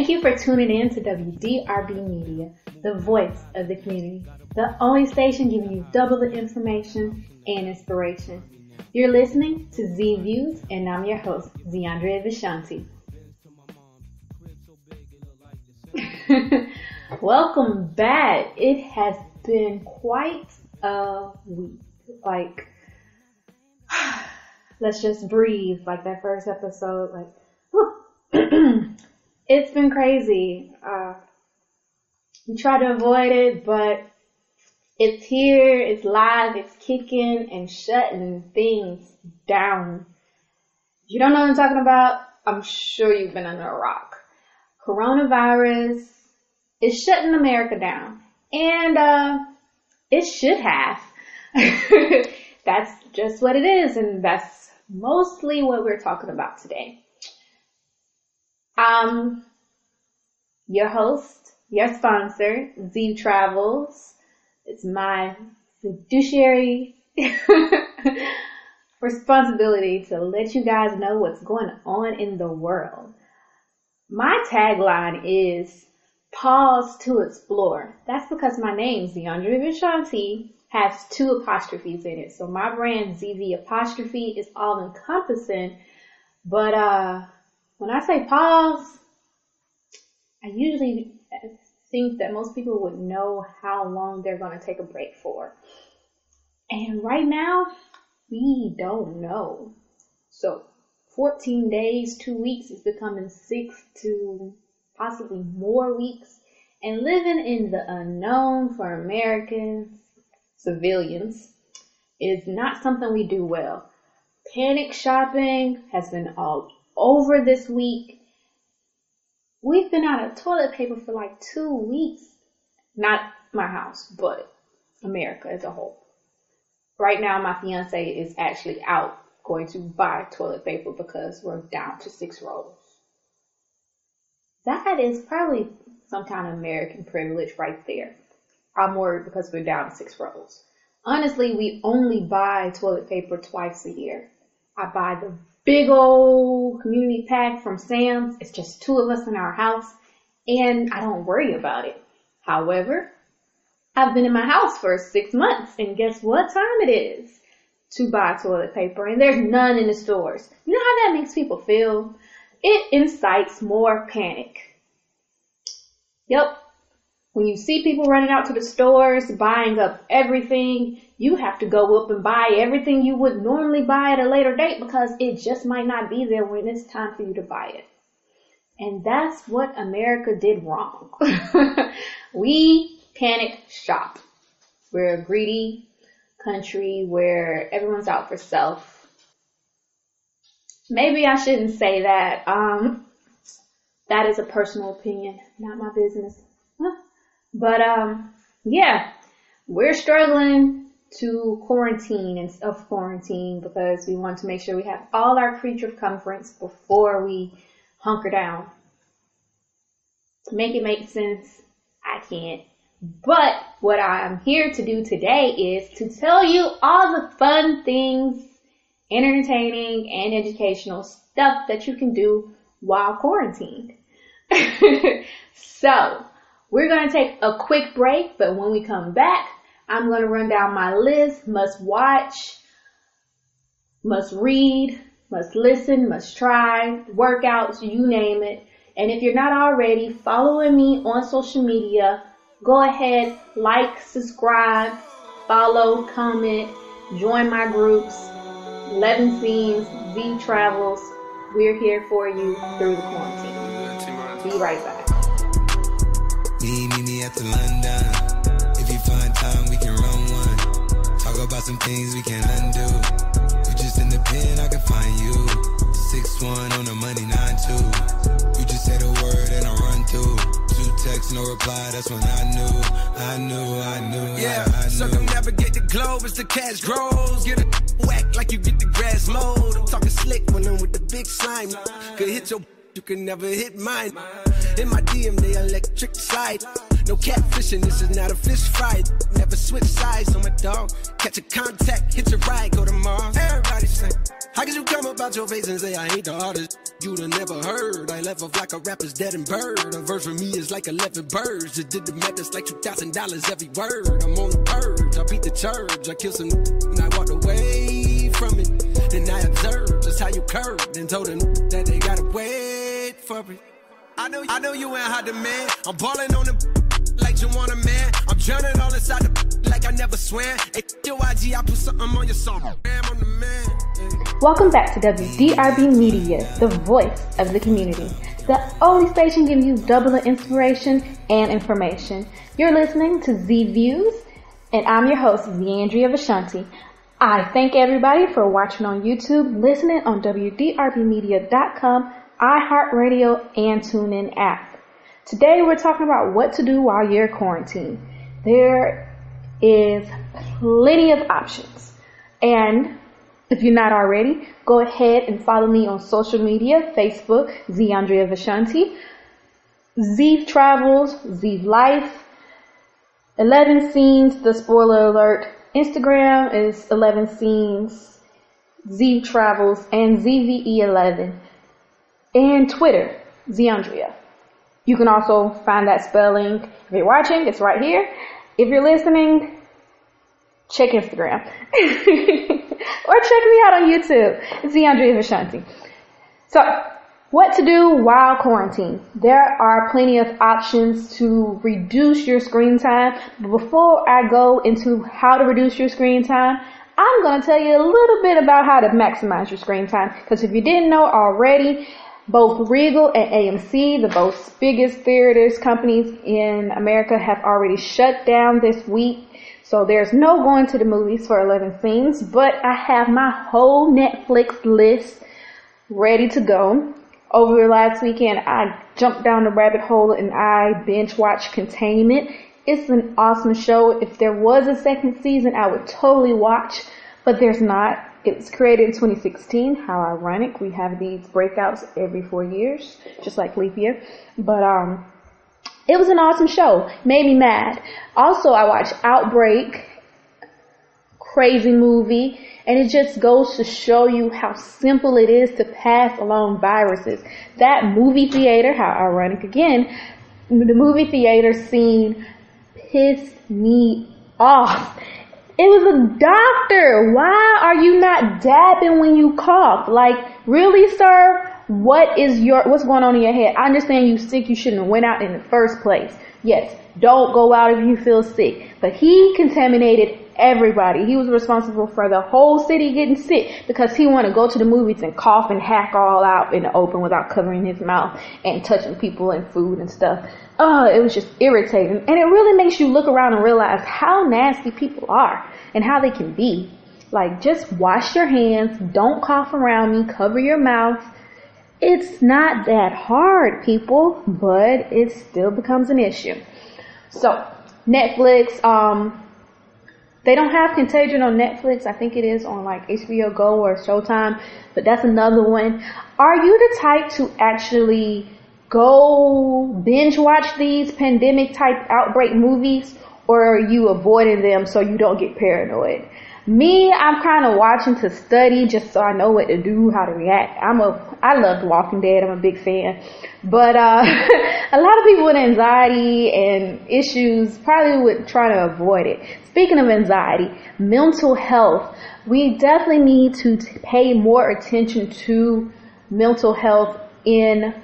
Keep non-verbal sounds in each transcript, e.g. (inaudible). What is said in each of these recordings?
Thank you for tuning in to WDRB Media, the voice of the community, the only station giving you double the information and inspiration. You're listening to Z Views, and I'm your host, Ziandria Vishanti. (laughs) Welcome back. It has been quite a week. Like, (sighs) let's just breathe. Like that first episode, like, (clears throat) it's been crazy. Uh, we try to avoid it, but it's here, it's live, it's kicking and shutting things down. You don't know what I'm talking about, I'm sure you've been under a rock. Coronavirus is shutting America down. And, uh, it should have. (laughs) that's just what it is. And that's mostly what we're talking about today. Um, your host, your sponsor, Z Travels. It's my fiduciary (laughs) responsibility to let you guys know what's going on in the world. My tagline is pause to explore. That's because my name, Ziandra Vishanti, has two apostrophes in it. So my brand, ZV apostrophe, is all encompassing. But, uh, when I say pause, I usually uh, think that most people would know how long they're going to take a break for. And right now, we don't know. So 14 days, two weeks is becoming six to possibly more weeks. And living in the unknown for Americans, civilians, is not something we do well. Panic shopping has been all over this week. We've been out of toilet paper for like two weeks. Not my house, but America as a whole. Right now, my fiance is actually out going to buy toilet paper because we're down to six rolls. That is probably some kind of American privilege right there. I'm worried because we're down to six rolls. Honestly, we only buy toilet paper twice a year. I buy the big old community pack from Sam's. It's just two of us in our house and I don't worry about it. However, I've been in my house for six months and guess what time it is to buy toilet paper and there's none in the stores. You know how that makes people feel? It incites more panic. Yep. When you see people running out to the stores, buying up everything, you have to go up and buy everything you would normally buy at a later date because it just might not be there when it's time for you to buy it. And that's what America did wrong. (laughs) we panic shop. We're a greedy country where everyone's out for self maybe I shouldn't say that. Um, that is a personal opinion, not my business. But um, yeah, we're struggling to quarantine and self quarantine because we want to make sure we have all our creature comforts before we hunker down. Make it make sense, I can't. But what I'm here to do today is to tell you all the fun things entertaining and educational stuff that you can do while quarantined. (laughs) so we're going to take a quick break, but when we come back, I'm going to run down my list, must watch, must read, must listen, must try, workouts, you name it. And if you're not already following me on social media, go ahead, like, subscribe, follow, comment, join my groups, 11 Scenes, V Travels. We're here for you through the quarantine. Be right back. Me at the London. About some things we can't undo. You just in the pen, I can find you. Six one on the money, nine two. You just say the word and I run through. Two texts, no reply. That's when I knew, I knew, I knew. Yeah, I, I knew. circumnavigate the globe as the cash grows. Get a whack like you get the grass mowed. I'm talking slick when I'm with the big slime. Could hit your, you can never hit mine. In my DM, they electric slide. No catfishing, this is not a fish fry. Never switch sides on my dog. Catch a contact, hit a ride, go to Mars. Everybody say, How could you come about your face and say I ain't the artist? You'd have never heard. I left off like a rapper's dead and bird. A verse for me is like 11 birds. Just did the math, it's like $2,000 every word. I'm on the purge, I beat the church. I killed some and I walked away from it. Then I observed just how you curved and told them that they gotta wait for it. I know, I know you ain't hot demand. I'm balling on the (laughs) like you want a man. I'm drowning all inside the (laughs) like I never swam. Hey, your IG, I put something on your song. I'm the man. Welcome back to WDRB Media, the voice of the community. The only station giving you double the inspiration and information. You're listening to Z Views, and I'm your host, Andrea Vashanti. I thank everybody for watching on YouTube, listening on WDRBmedia.com, iHeartRadio, and TuneIn app. Today we're talking about what to do while you're quarantined. There is plenty of options. And if you're not already, go ahead and follow me on social media, Facebook, Z Andrea Vashanti, Z Travels, Z Life, 11 Scenes, the spoiler alert. Instagram is 11 Scenes, Z Travels, and ZVE11. And Twitter, Z Andrea. You can also find that spelling. If you're watching, it's right here. If you're listening, check Instagram. (laughs) or check me out on YouTube. It's Andrea Vishanti. So, what to do while quarantine? There are plenty of options to reduce your screen time. But before I go into how to reduce your screen time, I'm going to tell you a little bit about how to maximize your screen time. Because if you didn't know already, both Regal and AMC, the both biggest theaters companies in America, have already shut down this week. So there's no going to the movies for 11 scenes, but I have my whole Netflix list ready to go. Over the last weekend, I jumped down the rabbit hole and I binge watched Containment. It's an awesome show. If there was a second season, I would totally watch, but there's not. It was created in 2016. How ironic. We have these breakouts every four years, just like leap year. But, um, it was an awesome show. Made me mad. Also, I watched Outbreak. Crazy movie. And it just goes to show you how simple it is to pass along viruses. That movie theater, how ironic again, the movie theater scene pissed me off. It was a doctor. Why are you not dabbing when you cough? Like, really, sir? What is your, what's going on in your head? I understand you sick. You shouldn't have went out in the first place. Yes, don't go out if you feel sick. But he contaminated everybody. He was responsible for the whole city getting sick because he wanted to go to the movies and cough and hack all out in the open without covering his mouth and touching people and food and stuff. Oh, it was just irritating. And it really makes you look around and realize how nasty people are and how they can be. Like, just wash your hands, don't cough around me, cover your mouth. It's not that hard, people, but it still becomes an issue. So, Netflix, um, they don't have Contagion on Netflix. I think it is on like HBO Go or Showtime, but that's another one. Are you the type to actually go binge watch these pandemic type outbreak movies or are you avoiding them so you don't get paranoid? Me, I'm kind of watching to study just so I know what to do, how to react. I'm a, I love Walking Dead. I'm a big fan. But, uh, (laughs) a lot of people with anxiety and issues probably would try to avoid it. Speaking of anxiety, mental health, we definitely need to pay more attention to mental health in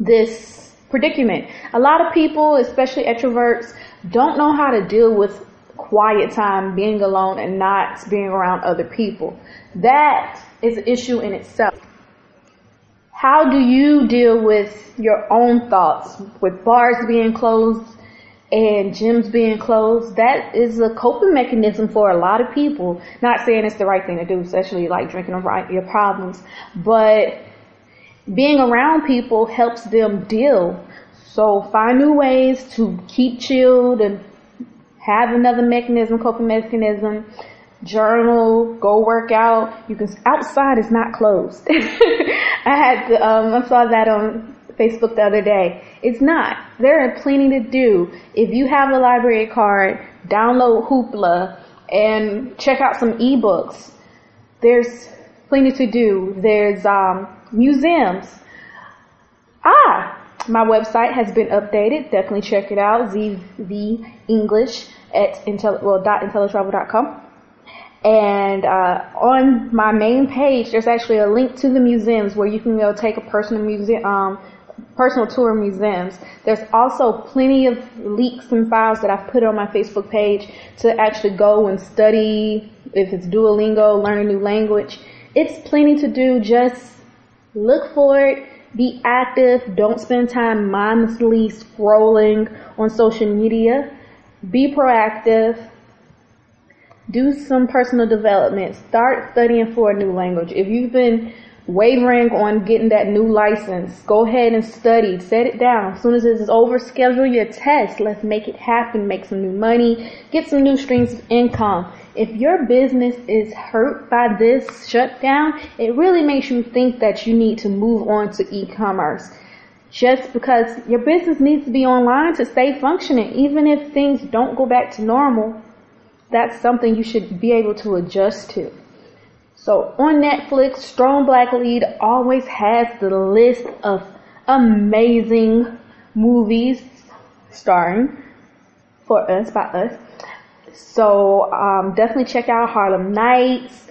this predicament. A lot of people, especially extroverts, don't know how to deal with quiet time, being alone and not being around other people. That is an issue in itself. How do you deal with your own thoughts with bars being closed and gyms being closed? That is a coping mechanism for a lot of people. Not saying it's the right thing to do, especially like drinking around your problems, but being around people helps them deal. So find new ways to keep chilled and have another mechanism, coping mechanism, journal, go work out. You can, outside is not closed. (laughs) I had, to, um, I saw that on Facebook the other day. It's not. There are plenty to do. If you have a library card, download Hoopla and check out some ebooks. There's plenty to do. There's um, museums. Ah, my website has been updated. Definitely check it out. ZV English at intel well dot. And uh, on my main page, there's actually a link to the museums where you can go take a personal museum, um, personal tour of museums. There's also plenty of leaks and files that I've put on my Facebook page to actually go and study. If it's Duolingo, learn a new language. It's plenty to do. Just look for it. Be active. Don't spend time mindlessly scrolling on social media. Be proactive do some personal development. Start studying for a new language. If you've been wavering on getting that new license, go ahead and study. Set it down. As soon as it's over, schedule your test. Let's make it happen. Make some new money. Get some new streams of income. If your business is hurt by this shutdown, it really makes you think that you need to move on to e-commerce. Just because your business needs to be online to stay functioning, even if things don't go back to normal, that's something you should be able to adjust to. So on Netflix, Strong Black Lead always has the list of amazing movies starring for us by us. So um, definitely check out Harlem Nights,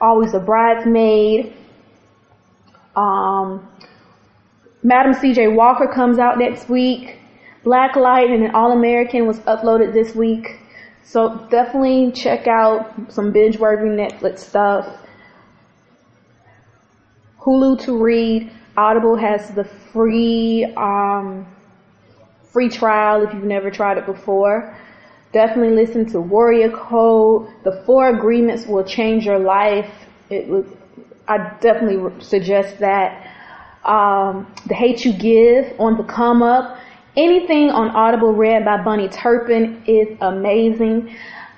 Always a Bridesmaid. Um, Madam C.J. Walker comes out next week. Black Light and an All American was uploaded this week. So definitely check out some binge-worthy Netflix stuff. Hoopla to read. Audible has the free um, free trial if you've never tried it before. Definitely listen to Warrior Code. The Four Agreements will change your life. It was. I definitely suggest that. Um, the Hate You Give on the Come Up. Anything on Audible read by Bahni Turpin is amazing.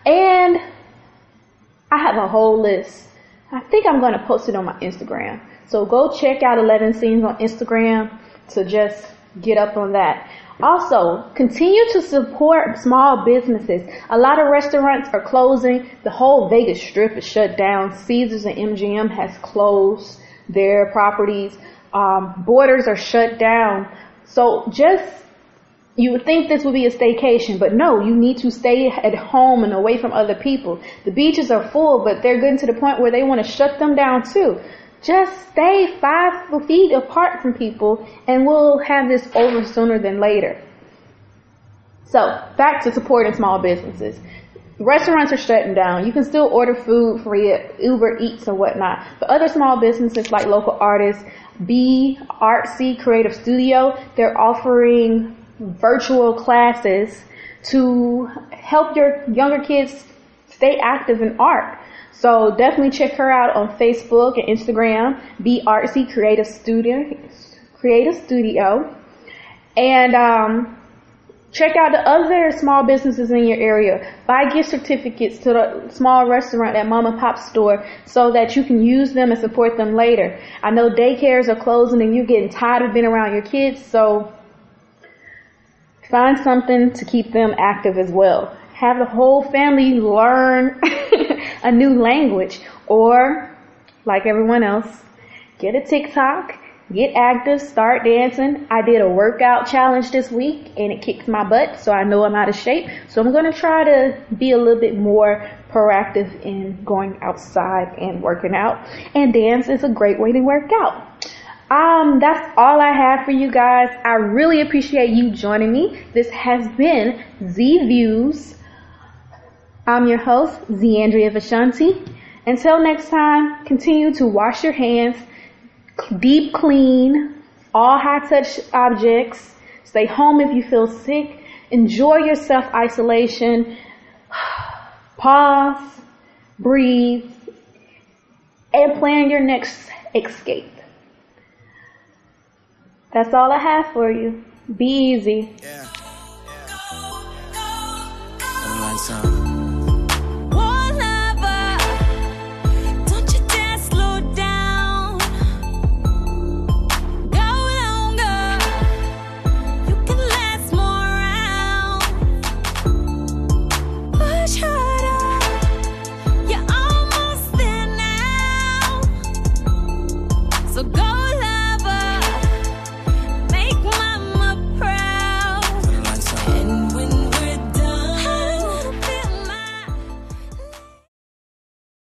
And I have a whole list. I think I'm going to post it on my Instagram. So go check out 11 Scenes on Instagram to just get up on that. Also, continue to support small businesses. A lot of restaurants are closing. The whole Vegas Strip is shut down. Caesars and MGM has closed their properties. Um, borders are shut down. So just you would think this would be a staycation, but no, you need to stay at home and away from other people. The beaches are full, but they're getting to the point where they want to shut them down too. Just stay five feet apart from people and we'll have this over sooner than later. So, back to supporting small businesses. Restaurants are shutting down. You can still order food via Uber Eats and whatnot. But other small businesses like local artists, Be Artsy Creative Studio, they're offering virtual classes to help your younger kids stay active in art. So definitely check her out on Facebook and Instagram, Be Artsy Creative Studio, Creative Studio, and um, check out the other small businesses in your area. Buy gift certificates to the small restaurant at mom and pop store so that you can use them and support them later. I know daycares are closing and you're getting tired of being around your kids, so Find something to keep them active as well. Have the whole family learn (laughs) a new language or, like everyone else, get a TikTok, get active, start dancing. I did a workout challenge this week and it kicked my butt, so I know I'm out of shape. So I'm going to try to be a little bit more proactive in going outside and working out. And dance is a great way to work out. Um, that's all I have for you guys. I really appreciate you joining me. This has been Z Views. I'm your host, Z Andrea Vashanti. Until next time, continue to wash your hands, deep clean, all high touch objects. Stay home if you feel sick. Enjoy your self isolation. (sighs) Pause, breathe, and plan your next escape. That's all I have for you. Be easy. Yeah. yeah.